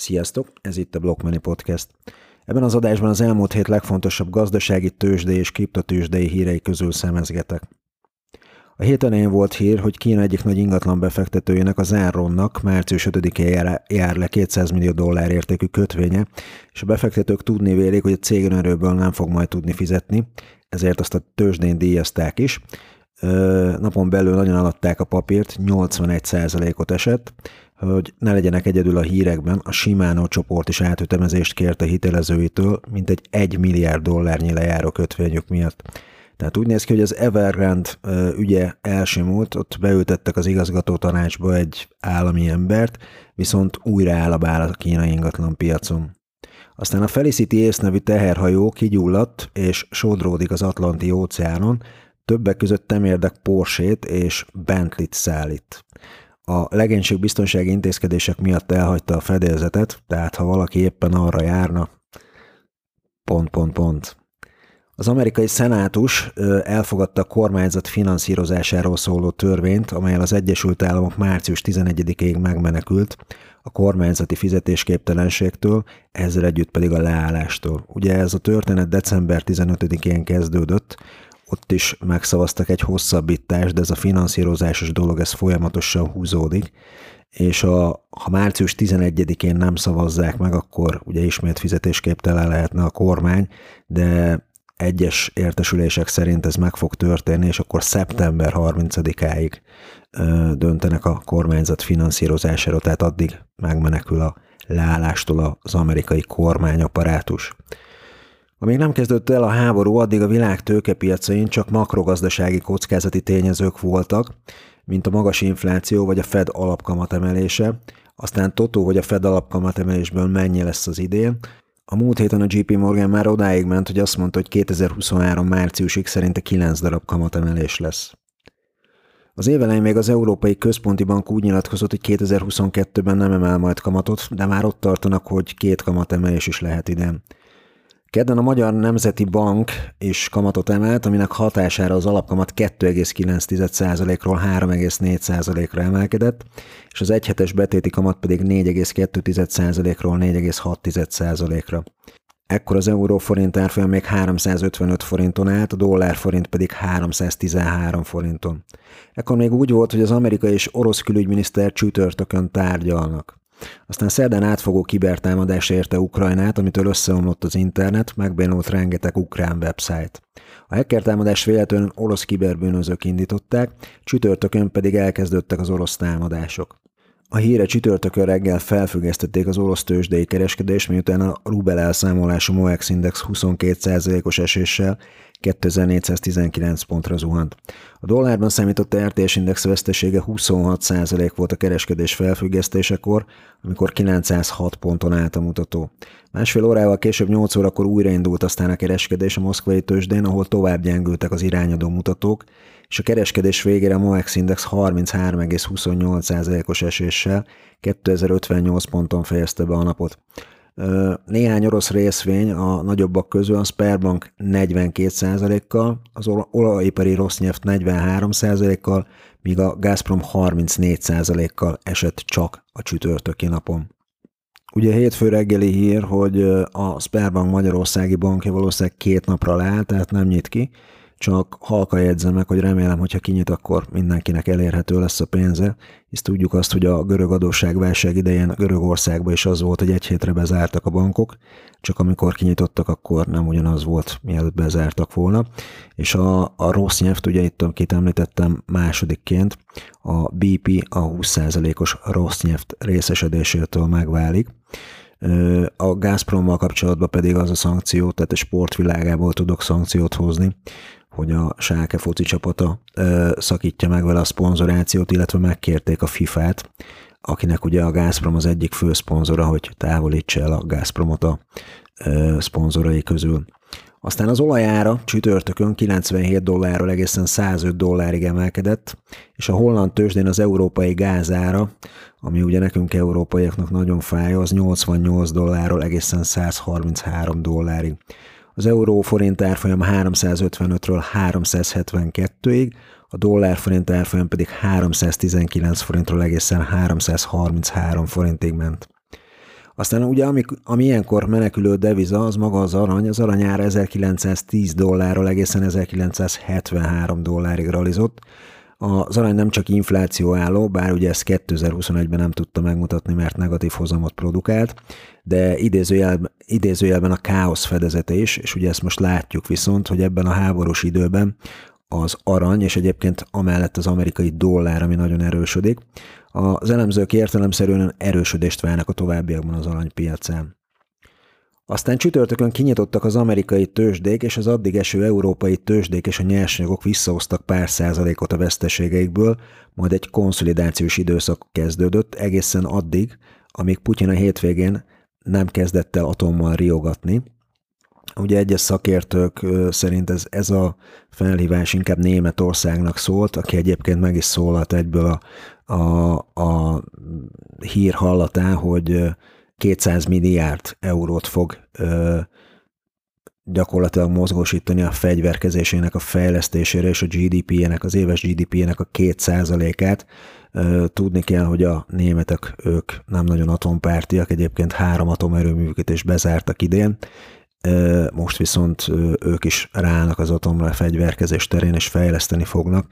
Sziasztok, ez itt a Blockmoney Podcast. Ebben az adásban az elmúlt hét legfontosabb gazdasági tőzsdei és kriptotőzsdei hírei közül szemezgetek. A hét elején volt hír, hogy Kína egyik nagy ingatlan befektetőjének, az Enronnak március 5-én jár, le 200 millió dollár értékű kötvénye, és a befektetők tudni vélik, hogy a cég erőből nem fog majd tudni fizetni, ezért azt a tőzsdén díjazták is. Napon belül nagyon alatták a papírt, 81%-ot esett, hogy ne legyenek egyedül a hírekben, a Shimano csoport is átütemezést kérte hitelezőitől, mint egy 1 milliárd dollárnyi lejáró kötvényük miatt. Tehát úgy néz ki, hogy az Evergrande ügye elsimult, ott beültettek az igazgató tanácsba egy állami embert, viszont újra áll a bál a kínai ingatlan piacon. Aztán a Felicity Ace nevű teherhajó kigyulladt és sodródik az Atlanti óceánon, többek között temérdek Porsét és Bentley-t szállít a legénység biztonsági intézkedések miatt elhagyta a fedélzetet, tehát ha valaki éppen arra járna, pont, pont, pont. Az amerikai szenátus elfogadta a kormányzat finanszírozásáról szóló törvényt, amelyel az Egyesült Államok március 11-ig megmenekült a kormányzati fizetésképtelenségtől, ezzel együtt pedig a leállástól. Ugye ez a történet december 15-én kezdődött, ott is megszavaztak egy hosszabbítást, de ez a finanszírozásos dolog, ez folyamatosan húzódik, és a, ha március 11-én nem szavazzák meg, akkor ugye ismét fizetésképtelen lehetne a kormány, de egyes értesülések szerint ez meg fog történni, és akkor szeptember 30-áig döntenek a kormányzat finanszírozásáról, tehát addig megmenekül a leállástól az amerikai kormányaparátus. Amíg nem kezdődött el a háború, addig a világ tőkepiacain csak makrogazdasági kockázati tényezők voltak, mint a magas infláció vagy a Fed alapkamat emelése, aztán totó, hogy a Fed alapkamat emelésből mennyi lesz az idén. A múlt héten a JP Morgan már odáig ment, hogy azt mondta, hogy 2023 márciusig szerinte 9 darab kamatemelés lesz. Az évelején még az Európai Központi Bank úgy nyilatkozott, hogy 2022-ben nem emel majd kamatot, de már ott tartanak, hogy két kamatemelés is lehet idén. Kedden a Magyar Nemzeti Bank is kamatot emelt, aminek hatására az alapkamat 2,9%-ról 3,4%-ra emelkedett, és az egyhetes betéti kamat pedig 4,2%-ról 4,6%-ra. Ekkor az euró forint árfolyam még 355 forinton állt, a dollár forint pedig 313 forinton. Ekkor még úgy volt, hogy az amerikai és orosz külügyminiszter csütörtökön tárgyalnak. Aztán szerdán átfogó kibertámadás érte Ukrajnát, amitől összeomlott az internet, megbénult rengeteg ukrán website. A hacker támadás véletlenül orosz kiberbűnözők indították, csütörtökön pedig elkezdődtek az orosz támadások. A híre csütörtökön reggel felfüggesztették az orosz tőzsdei kereskedést, miután a Rubel elszámolású MOEX Index 22%-os eséssel 2419 pontra zuhant. A dollárban számított RTS index vesztesége 26% volt a kereskedés felfüggesztésekor, amikor 906 ponton állt a mutató. Másfél órával később 8 órakor újraindult aztán a kereskedés a moszkvai tőzsdén, ahol tovább gyengültek az irányadó mutatók, és a kereskedés végére a MOEX Index 33,28%-os eséssel 2058 ponton fejezte be a napot. Néhány orosz részvény a nagyobbak közül a Sperbank 42%-kal, az olajipari Rosneft 43%-kal, míg a Gazprom 34%-kal esett csak a csütörtöki napon. Ugye hétfő reggeli hír, hogy a Sperbank Magyarországi bankja valószínűleg két napra leáll, tehát nem nyit ki, csak halka jegyzem meg, hogy remélem, hogyha kinyit, akkor mindenkinek elérhető lesz a pénze, hisz tudjuk azt, hogy a görög adósságválság idején Görögországban is az volt, hogy egy hétre bezártak a bankok, csak amikor kinyitottak, akkor nem ugyanaz volt, mielőtt bezártak volna. És a, a rossz nyelvt, ugye itt, akit említettem másodikként, a BP a 20%-os rossz nyelvt részesedésétől megválik. A Gazprommal kapcsolatban pedig az a szankció, tehát a sportvilágából tudok szankciót hozni, hogy a Sáke foci csapata ö, szakítja meg vele a szponzorációt, illetve megkérték a FIFA-t, akinek ugye a Gazprom az egyik fő szponzora, hogy távolítsa el a Gazpromot a ö, szponzorai közül. Aztán az olajára csütörtökön 97 dollárról egészen 105 dollárig emelkedett, és a holland tőzsdén az európai gázára, ami ugye nekünk európaiaknak nagyon fáj, az 88 dollárról egészen 133 dollárig. Az euró forint árfolyam 355-ről 372-ig, a dollár forint árfolyam pedig 319 forintról egészen 333 forintig ment. Aztán ugye, ami, ami ilyenkor menekülő deviza, az maga az arany. Az aranyára 1910 dollárról egészen 1973 dollárig ralizott. Az arany nem csak infláció álló, bár ugye ezt 2021-ben nem tudta megmutatni, mert negatív hozamot produkált, de idézőjelben, idézőjelben a káosz fedezete is, és ugye ezt most látjuk viszont, hogy ebben a háborús időben az arany, és egyébként amellett az amerikai dollár, ami nagyon erősödik, az elemzők értelemszerűen erősödést várnak a továbbiakban az aranypiacán. Aztán csütörtökön kinyitottak az amerikai tőzsdék, és az addig eső európai tőzsdék és a nyersanyagok visszahoztak pár százalékot a veszteségeikből, majd egy konszolidációs időszak kezdődött egészen addig, amíg Putyin a hétvégén nem kezdett el atommal riogatni. Ugye egyes szakértők szerint ez, ez a felhívás inkább Németországnak szólt, aki egyébként meg is szólalt egyből a, a, a hír hallatán, hogy 200 milliárd eurót fog ö, gyakorlatilag mozgósítani a fegyverkezésének a fejlesztésére és a GDP-jének, az éves GDP-jének a 2%-át. Tudni kell, hogy a németek, ők nem nagyon atompártiak, egyébként három atomerőművüket is bezártak idén, most viszont ők is ráállnak az atomra a fegyverkezés terén, és fejleszteni fognak.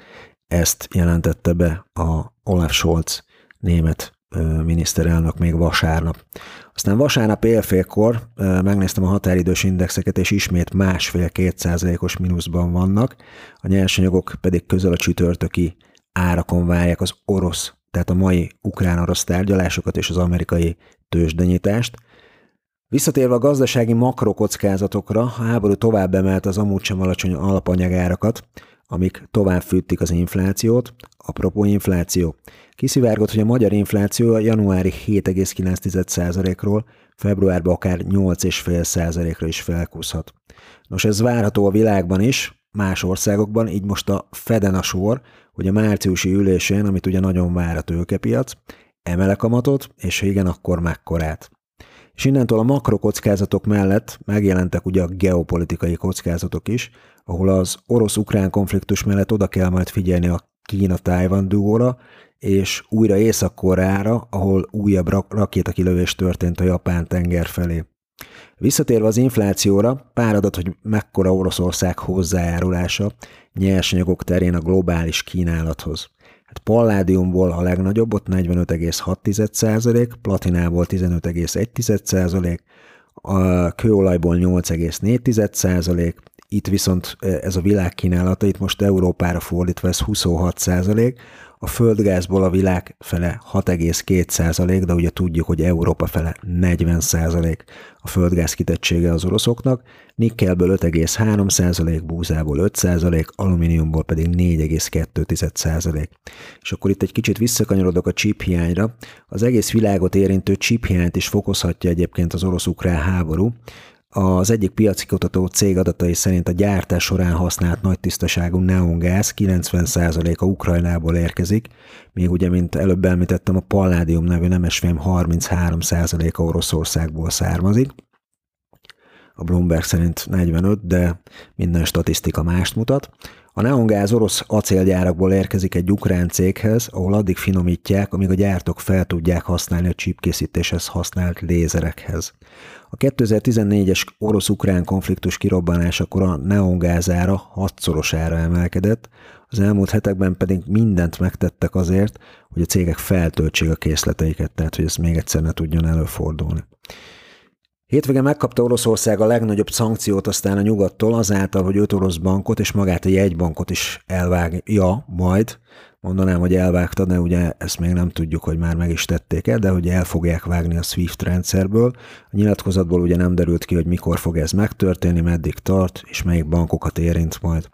Ezt jelentette be a Olaf Scholz német miniszterelnök még vasárnap. Aztán vasárnap élfélkor megnéztem a határidős indexeket, és ismét másfél-két százalékos mínuszban vannak, a nyersanyagok pedig közel a csütörtöki árakon várják az orosz, tehát a mai ukrán-orosz tárgyalásokat és az amerikai tőzsdenyítást. Visszatérve a gazdasági makrokockázatokra, a háború tovább emelt az amúgy sem alacsony alapanyagárakat, amik tovább fűtik az inflációt. Apropó infláció. Kiszivárgott, hogy a magyar infláció a januári 7,9%-ról februárban akár 8,5%-ra is felkúszhat. Nos, ez várható a világban is, más országokban, így most a Feden a sor, hogy a márciusi ülésén, amit ugye nagyon vár a tőkepiac, emele kamatot, és ha igen, akkor mekkorát. És innentől a makrokockázatok mellett megjelentek ugye a geopolitikai kockázatok is, ahol az orosz-ukrán konfliktus mellett oda kell majd figyelni a Kína-Tájvan dugóra, és újra Észak-Koreára, ahol újabb rakétakilövés történt a Japán tenger felé. Visszatérve az inflációra, pár adat, hogy mekkora Oroszország hozzájárulása nyersanyagok terén a globális kínálathoz. Hát palládiumból a legnagyobb, ott 45,6%, platinából 15,1%, a kőolajból 8,4%, itt viszont ez a világ kínálata, itt most Európára fordítva ez 26 a földgázból a világ fele 6,2 százalék, de ugye tudjuk, hogy Európa fele 40 százalék a földgáz kitettsége az oroszoknak, nikkelből 5,3 százalék, búzából 5 százalék, alumíniumból pedig 4,2 százalék. És akkor itt egy kicsit visszakanyarodok a chip hiányra. Az egész világot érintő chip hiányt is fokozhatja egyébként az orosz-ukrán háború, az egyik piaci kutató cég adatai szerint a gyártás során használt nagy tisztaságú neongáz 90%-a Ukrajnából érkezik, még ugye, mint előbb említettem, a Palladium nevű nemesfém 33%-a Oroszországból származik. A Bloomberg szerint 45, de minden statisztika mást mutat. A neongáz orosz acélgyárakból érkezik egy ukrán céghez, ahol addig finomítják, amíg a gyártók fel tudják használni a csípkészítéshez használt lézerekhez. A 2014-es orosz-ukrán konfliktus kirobbanásakor a neongázára hatszorosára emelkedett, az elmúlt hetekben pedig mindent megtettek azért, hogy a cégek feltöltsék a készleteiket, tehát hogy ez még egyszer ne tudjon előfordulni. Hétvége megkapta Oroszország a legnagyobb szankciót aztán a nyugattól azáltal, hogy öt orosz bankot és magát a jegybankot is elvágja majd. Mondanám, hogy elvágta, de ugye ezt még nem tudjuk, hogy már meg is tették el, de hogy el fogják vágni a SWIFT rendszerből. A nyilatkozatból ugye nem derült ki, hogy mikor fog ez megtörténni, meddig tart, és melyik bankokat érint majd.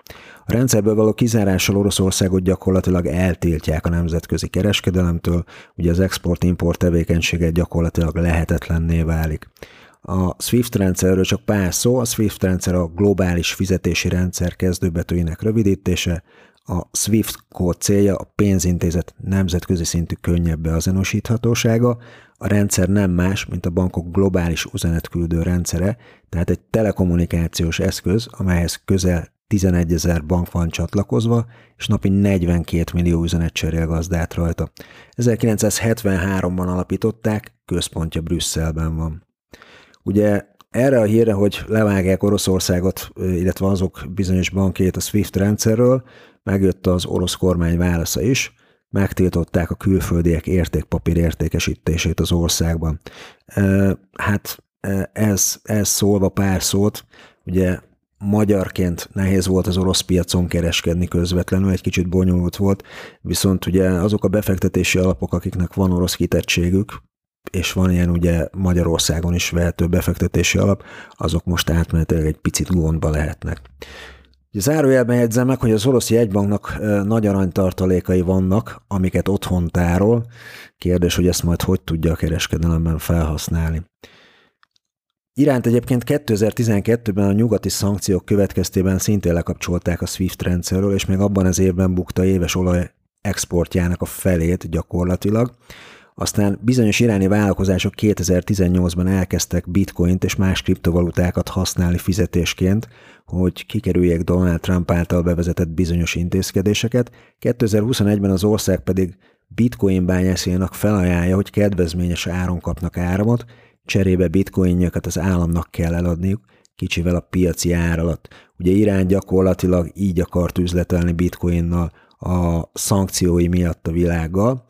A rendszerből való kizárással Oroszországot gyakorlatilag eltiltják a nemzetközi kereskedelemtől, ugye az export-import tevékenysége gyakorlatilag lehetetlenné válik. A SWIFT rendszerről csak pár szó, a SWIFT rendszer a globális fizetési rendszer kezdőbetűinek rövidítése, a SWIFT kód célja a pénzintézet nemzetközi szintű könnyebb beazonosíthatósága, a rendszer nem más, mint a bankok globális üzenetküldő rendszere, tehát egy telekommunikációs eszköz, amelyhez közel 11 ezer bank van csatlakozva, és napi 42 millió üzenet cserél gazdát rajta. 1973-ban alapították, központja Brüsszelben van. Ugye erre a hírre, hogy levágják Oroszországot, illetve azok bizonyos bankjét a SWIFT rendszerről, megjött az orosz kormány válasza is, megtiltották a külföldiek értékpapír értékesítését az országban. Hát ez, ez szólva pár szót, ugye magyarként nehéz volt az orosz piacon kereskedni közvetlenül, egy kicsit bonyolult volt, viszont ugye azok a befektetési alapok, akiknek van orosz kitettségük, és van ilyen ugye Magyarországon is vehető befektetési alap, azok most átmenetileg egy picit gondba lehetnek. Zárójelben jegyzem meg, hogy az orosz jegybanknak nagy aranytartalékai vannak, amiket otthon tárol. Kérdés, hogy ezt majd hogy tudja a kereskedelemben felhasználni. Iránt egyébként 2012-ben a nyugati szankciók következtében szintén lekapcsolták a SWIFT rendszerről, és még abban az évben bukta éves olaj exportjának a felét gyakorlatilag. Aztán bizonyos iráni vállalkozások 2018-ban elkezdtek bitcoint és más kriptovalutákat használni fizetésként, hogy kikerüljék Donald Trump által bevezetett bizonyos intézkedéseket. 2021-ben az ország pedig bitcoin bányászénak felajánlja, hogy kedvezményes áron kapnak áramot, cserébe bitcoinjakat az államnak kell eladniuk, kicsivel a piaci ár alatt. Ugye Irán gyakorlatilag így akart üzletelni bitcoinnal a szankciói miatt a világgal.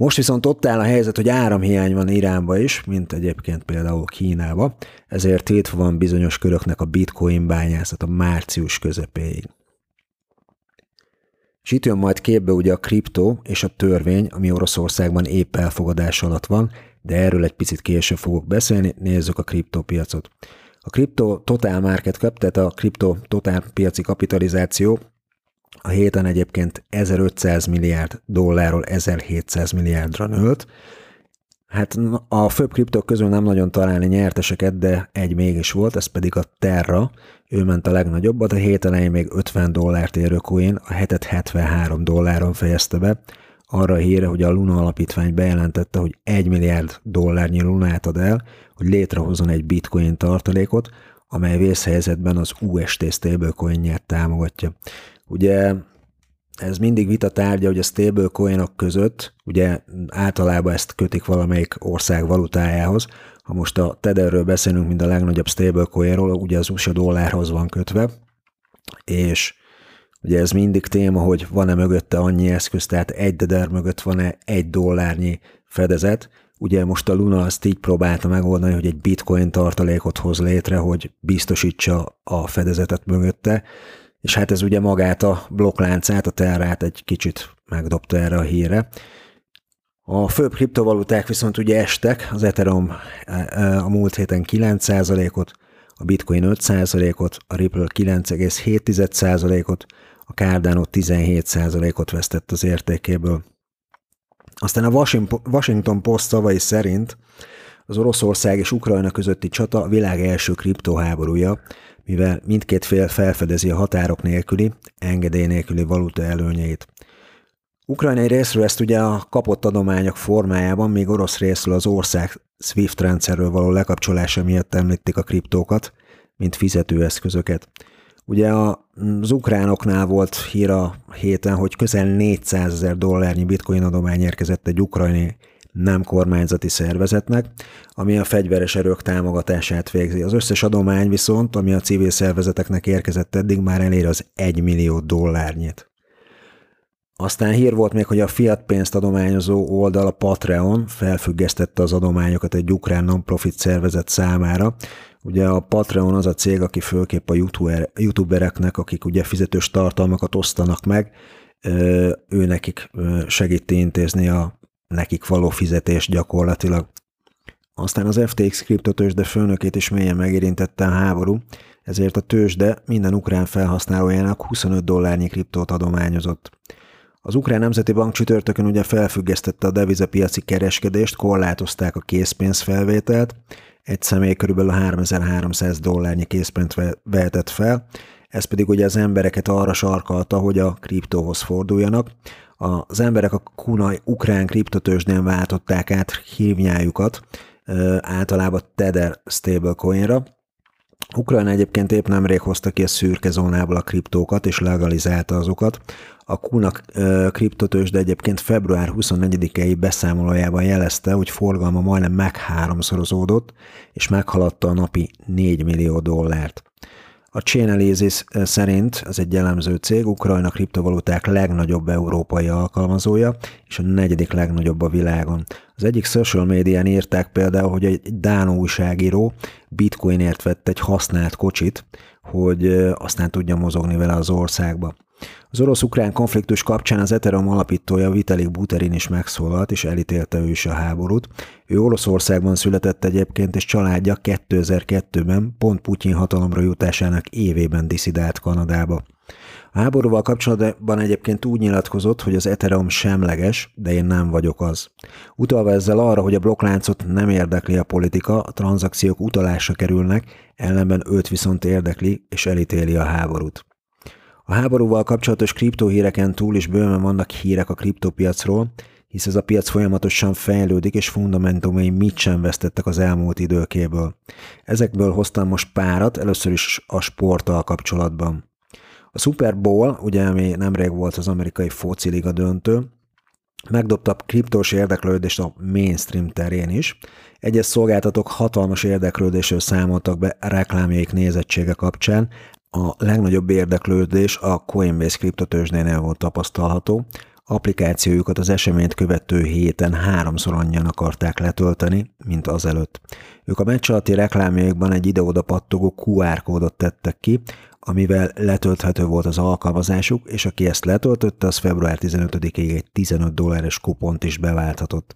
Most viszont ott áll a helyzet, hogy áramhiány van Iránba is, mint egyébként például Kínába, ezért tiltva van bizonyos köröknek a bitcoin bányászat a március közepéig. És itt jön majd képbe ugye a kriptó és a törvény, ami Oroszországban épp elfogadás alatt van, de erről egy picit később fogok beszélni, nézzük a kriptópiacot. A kripto total market cap, tehát a kripto total piaci kapitalizáció a héten egyébként 1500 milliárd dollárról 1700 milliárdra nőtt. Hát a főbb kriptok közül nem nagyon találni nyerteseket, de egy mégis volt, ez pedig a Terra. Ő ment a legnagyobbat, a hét elején még 50 dollárt érő coin, a hetet 73 dolláron fejezte be, arra a híre, hogy a Luna alapítvány bejelentette, hogy 1 milliárd dollárnyi lunát ad el, hogy létrehozzon egy bitcoin tartalékot, amely vészhelyzetben az UST stablecoinját támogatja. Ugye ez mindig vita tárgya, hogy a stablecoinok között, ugye általában ezt kötik valamelyik ország valutájához, ha most a Tetherről beszélünk, mint a legnagyobb stablecoinról, ugye az USA dollárhoz van kötve, és Ugye ez mindig téma, hogy van-e mögötte annyi eszköz, tehát egy deder mögött van-e egy dollárnyi fedezet. Ugye most a Luna azt így próbálta megoldani, hogy egy bitcoin tartalékot hoz létre, hogy biztosítsa a fedezetet mögötte, és hát ez ugye magát a blokkláncát, a terrát egy kicsit megdobta erre a híre. A főbb kriptovaluták viszont ugye estek, az Ethereum e, e, a múlt héten 9%-ot, a Bitcoin 5%-ot, a Ripple 9,7%-ot, a Cardano 17%-ot vesztett az értékéből. Aztán a Washington Post szavai szerint az Oroszország és Ukrajna közötti csata a világ első kriptoháborúja, mivel mindkét fél felfedezi a határok nélküli, engedély nélküli valuta előnyeit. Ukrajnai részről ezt ugye a kapott adományok formájában, még orosz részről az ország SWIFT rendszerről való lekapcsolása miatt említik a kriptókat, mint fizetőeszközöket. Ugye az ukránoknál volt hír a héten, hogy közel 400 ezer dollárnyi bitcoin adomány érkezett egy ukrajnai nem kormányzati szervezetnek, ami a fegyveres erők támogatását végzi. Az összes adomány viszont, ami a civil szervezeteknek érkezett eddig, már elér az 1 millió dollárnyit. Aztán hír volt még, hogy a fiat pénzt adományozó oldal, a Patreon felfüggesztette az adományokat egy ukrán non-profit szervezet számára, Ugye a Patreon az a cég, aki főképp a YouTuber, youtubereknek, akik ugye fizetős tartalmakat osztanak meg, ő nekik segíti intézni a nekik való fizetés gyakorlatilag. Aztán az FTX kriptotősde főnökét is mélyen megérintette a háború, ezért a tőzsde minden ukrán felhasználójának 25 dollárnyi kriptót adományozott. Az Ukrán Nemzeti Bank csütörtökön ugye felfüggesztette a devizapiaci kereskedést, korlátozták a készpénzfelvételt, egy személy körülbelül 3300 dollárnyi készpénzt vehetett fel, ez pedig ugye az embereket arra sarkalta, hogy a kriptóhoz forduljanak. Az emberek a kunai ukrán kriptotősdén váltották át hívnyájukat, általában Tether stablecoinra, Ukrajna egyébként épp nemrég hozta ki a szürke zónából a kriptókat, és legalizálta azokat. A Kunak kriptotős, de egyébként február 24-i beszámolójában jelezte, hogy forgalma majdnem meg háromszorozódott, és meghaladta a napi 4 millió dollárt. A Chainalysis szerint ez egy jellemző cég, Ukrajna kriptovaluták legnagyobb európai alkalmazója, és a negyedik legnagyobb a világon. Az egyik social médián írták például, hogy egy Dán újságíró bitcoinért vett egy használt kocsit, hogy aztán tudja mozogni vele az országba. Az orosz-ukrán konfliktus kapcsán az Ethereum alapítója Vitalik Buterin is megszólalt, és elítélte ő is a háborút. Ő Oroszországban született egyébként, és családja 2002-ben pont Putyin hatalomra jutásának évében diszidált Kanadába. A háborúval kapcsolatban egyébként úgy nyilatkozott, hogy az Ethereum semleges, de én nem vagyok az. Utalva ezzel arra, hogy a blokkláncot nem érdekli a politika, a tranzakciók utalásra kerülnek, ellenben őt viszont érdekli és elítéli a háborút. A háborúval kapcsolatos kriptohíreken túl is bőven vannak hírek a kriptopiacról, hisz ez a piac folyamatosan fejlődik, és fundamentumai mit sem vesztettek az elmúlt időkéből. Ezekből hoztam most párat, először is a sporttal kapcsolatban. A Super Bowl, ugye ami nemrég volt az amerikai fociliga döntő, megdobta kriptós érdeklődést a mainstream terén is. Egyes szolgáltatók hatalmas érdeklődésről számoltak be reklámjaik nézettsége kapcsán, a legnagyobb érdeklődés a Coinbase kriptotőzsdénél volt tapasztalható. Applikációjukat az eseményt követő héten háromszor annyian akarták letölteni, mint azelőtt. Ők a meccs alatti reklámjaikban egy ide-oda pattogó QR kódot tettek ki, amivel letölthető volt az alkalmazásuk, és aki ezt letöltötte, az február 15-ig egy 15 dolláros kupont is beválthatott.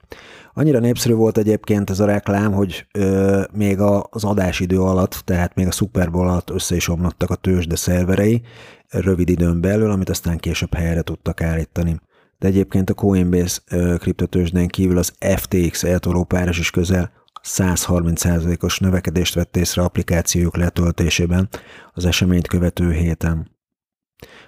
Annyira népszerű volt egyébként ez a reklám, hogy ö, még az adásidő alatt, tehát még a Super Bowl alatt össze is omlottak a tőzsde szerverei rövid időn belül, amit aztán később helyre tudtak állítani. De egyébként a Coinbase kriptotőzsdén kívül az FTX eltoló páros is közel 130%-os növekedést vett észre applikációjuk letöltésében az eseményt követő héten.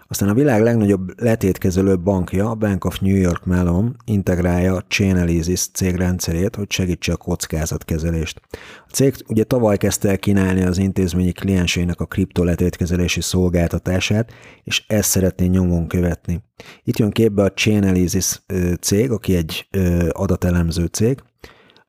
Aztán a világ legnagyobb letétkezelő bankja, a Bank of New York Mellon integrálja a Chainalysis cég rendszerét, hogy segítse a kockázatkezelést. A cég ugye tavaly kezdte el kínálni az intézményi klienseinek a kriptoletétkezelési szolgáltatását, és ezt szeretné nyomon követni. Itt jön képbe a Chainalysis cég, aki egy adatelemző cég,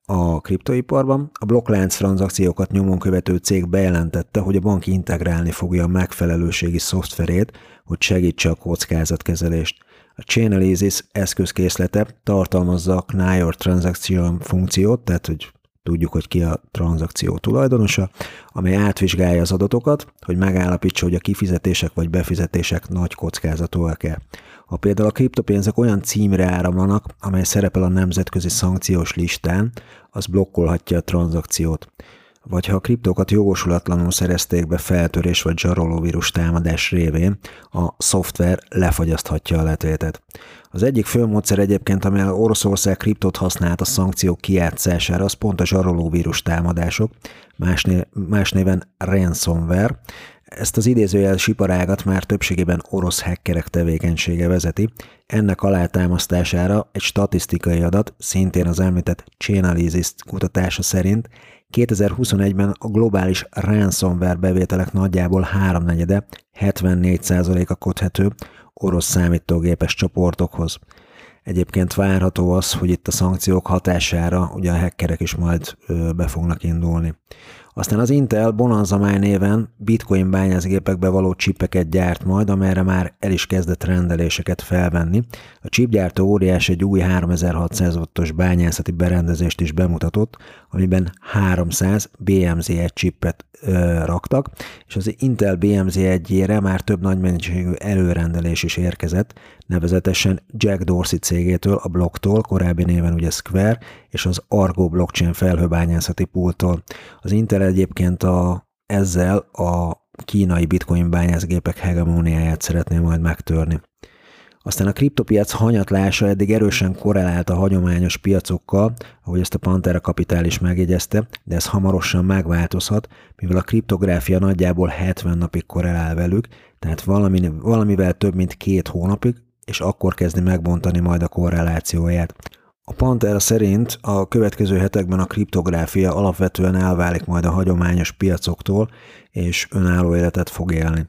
a kriptoiparban. A blokklánc tranzakciókat nyomon követő cég bejelentette, hogy a bank integrálni fogja a megfelelőségi szoftverét, hogy segítse a kockázatkezelést. A Chainalysis eszközkészlete tartalmazza a Knyer Transaction funkciót, tehát hogy tudjuk, hogy ki a tranzakció tulajdonosa, amely átvizsgálja az adatokat, hogy megállapítsa, hogy a kifizetések vagy befizetések nagy kockázatúak-e. Ha például a kriptopénzek olyan címre áramlanak, amely szerepel a nemzetközi szankciós listán, az blokkolhatja a tranzakciót. Vagy ha a kriptókat jogosulatlanul szerezték be feltörés vagy zsarolóvírus támadás révén, a szoftver lefagyaszthatja a letvétet. Az egyik fő módszer egyébként, amely Oroszország kriptot használt a szankciók kijátszására, az pont a zsarolóvírus támadások, más néven ransomware, ezt az idézőjel siparágat már többségében orosz hackerek tevékenysége vezeti. Ennek alátámasztására egy statisztikai adat, szintén az említett Chainalysis kutatása szerint 2021-ben a globális ransomware bevételek nagyjából háromnegyede, 74%-a köthető orosz számítógépes csoportokhoz. Egyébként várható az, hogy itt a szankciók hatására ugye a hackerek is majd be fognak indulni. Aztán az Intel Bonanza Mine néven bitcoin bányászgépekbe való csipeket gyárt majd, amelyre már el is kezdett rendeléseket felvenni. A chipgyártó óriás egy új 3600 wattos bányászati berendezést is bemutatott, amiben 300 BMZ1 chipet ö, raktak, és az Intel BMZ1-ére már több nagy mennyiségű előrendelés is érkezett, nevezetesen Jack Dorsey cégétől, a Blocktól, korábbi néven ugye Square, és az Argo blockchain felhőbányászati pulttól. Az Intel egyébként a, ezzel a kínai bitcoin bányászgépek hegemóniáját szeretné majd megtörni. Aztán a kriptopiac hanyatlása eddig erősen korrelált a hagyományos piacokkal, ahogy ezt a Pantera Kapitál is megjegyezte, de ez hamarosan megváltozhat, mivel a kriptográfia nagyjából 70 napig korrelál velük, tehát valami, valamivel több mint két hónapig, és akkor kezdi megbontani majd a korrelációját. A Pantera szerint a következő hetekben a kriptográfia alapvetően elválik majd a hagyományos piacoktól, és önálló életet fog élni.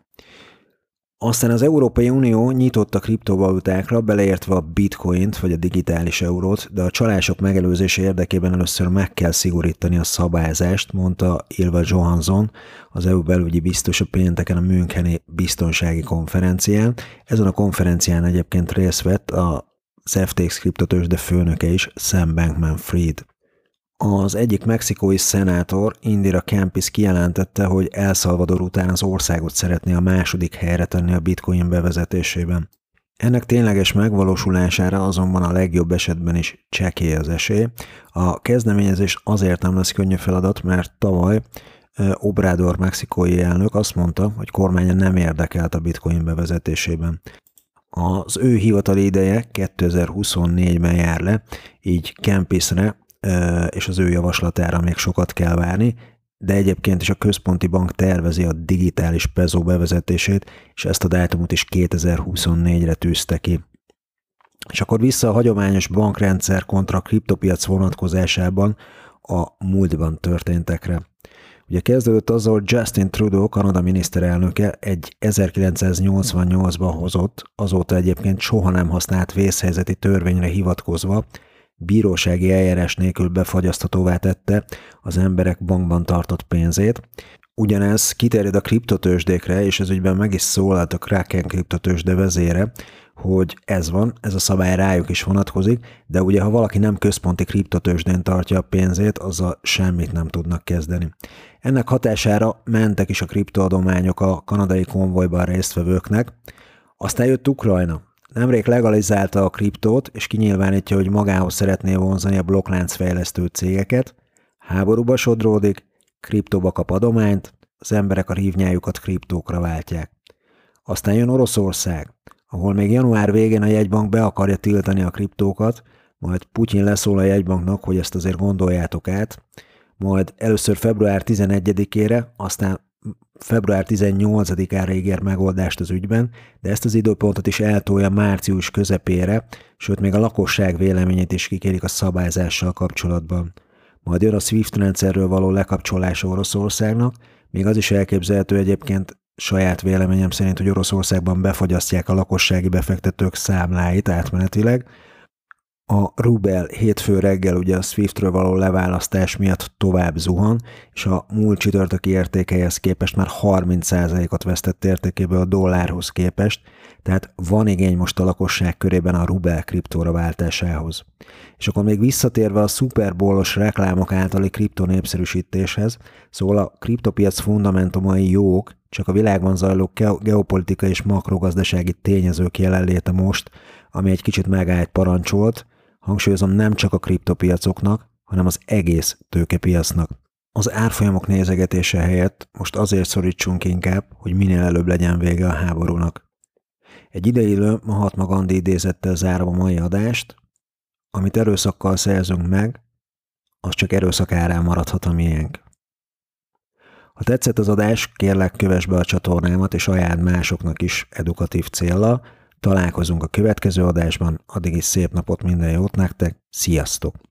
Aztán az Európai Unió nyitott a kriptovalutákra, beleértve a bitcoint vagy a digitális eurót, de a csalások megelőzése érdekében először meg kell szigorítani a szabályzást, mondta Ilva Johansson, az EU belügyi biztos a pénteken a Müncheni biztonsági konferencián. Ezen a konferencián egyébként részt vett a FTX kriptotős, de főnöke is, Sam Bankman-Fried. Az egyik mexikói szenátor, Indira Campis kijelentette, hogy El Salvador után az országot szeretné a második helyre tenni a bitcoin bevezetésében. Ennek tényleges megvalósulására azonban a legjobb esetben is csekély az esély. A kezdeményezés azért nem lesz könnyű feladat, mert tavaly Obrador mexikói elnök azt mondta, hogy kormánya nem érdekelt a bitcoin bevezetésében. Az ő hivatali ideje 2024-ben jár le, így Kempisre és az ő javaslatára még sokat kell várni, de egyébként is a központi bank tervezi a digitális pezó bevezetését, és ezt a dátumot is 2024-re tűzte ki. És akkor vissza a hagyományos bankrendszer kontra kriptopiac vonatkozásában a múltban történtekre. Ugye kezdődött azzal, hogy Justin Trudeau, Kanada miniszterelnöke egy 1988-ban hozott, azóta egyébként soha nem használt vészhelyzeti törvényre hivatkozva, bírósági eljárás nélkül befagyasztatóvá tette az emberek bankban tartott pénzét. Ugyanez kiterjed a kriptotősdékre, és ez ügyben meg is szólalt a Kraken kriptotősde vezére, hogy ez van, ez a szabály rájuk is vonatkozik, de ugye ha valaki nem központi kriptotősdén tartja a pénzét, azzal semmit nem tudnak kezdeni. Ennek hatására mentek is a kriptoadományok a kanadai konvojban résztvevőknek, aztán jött Ukrajna, Nemrég legalizálta a kriptót, és kinyilvánítja, hogy magához szeretné vonzani a blokklánc fejlesztő cégeket, háborúba sodródik, kriptóba kap adományt, az emberek a rívnyájukat kriptókra váltják. Aztán jön Oroszország, ahol még január végén a jegybank be akarja tiltani a kriptókat, majd Putyin leszól a jegybanknak, hogy ezt azért gondoljátok át, majd először február 11-ére, aztán február 18-ára ígér megoldást az ügyben, de ezt az időpontot is eltolja március közepére, sőt még a lakosság véleményét is kikérik a szabályzással kapcsolatban. Majd jön a SWIFT rendszerről való lekapcsolása Oroszországnak, még az is elképzelhető egyébként saját véleményem szerint, hogy Oroszországban befagyasztják a lakossági befektetők számláit átmenetileg, a Rubel hétfő reggel ugye a Swiftről való leválasztás miatt tovább zuhan, és a múlt csütörtöki értékeihez képest már 30%-ot vesztett értékéből a dollárhoz képest, tehát van igény most a lakosság körében a Rubel kriptóra váltásához. És akkor még visszatérve a szuperbólos reklámok általi kripto népszerűsítéshez, szóval a kriptopiac fundamentumai jók, csak a világban zajló geopolitikai és makrogazdasági tényezők jelenléte most, ami egy kicsit megállt parancsolt, Hangsúlyozom, nem csak a kriptopiacoknak, hanem az egész tőkepiacnak. Az árfolyamok nézegetése helyett most azért szorítsunk inkább, hogy minél előbb legyen vége a háborúnak. Egy ideillő Mahatma Gandhi idézettel zárom a mai adást, amit erőszakkal szerzünk meg, az csak erőszak árán maradhat a miénk. Ha tetszett az adás, kérlek kövess be a csatornámat és ajánl másoknak is edukatív célra, Találkozunk a következő adásban, addig is szép napot, minden jót nektek, sziasztok!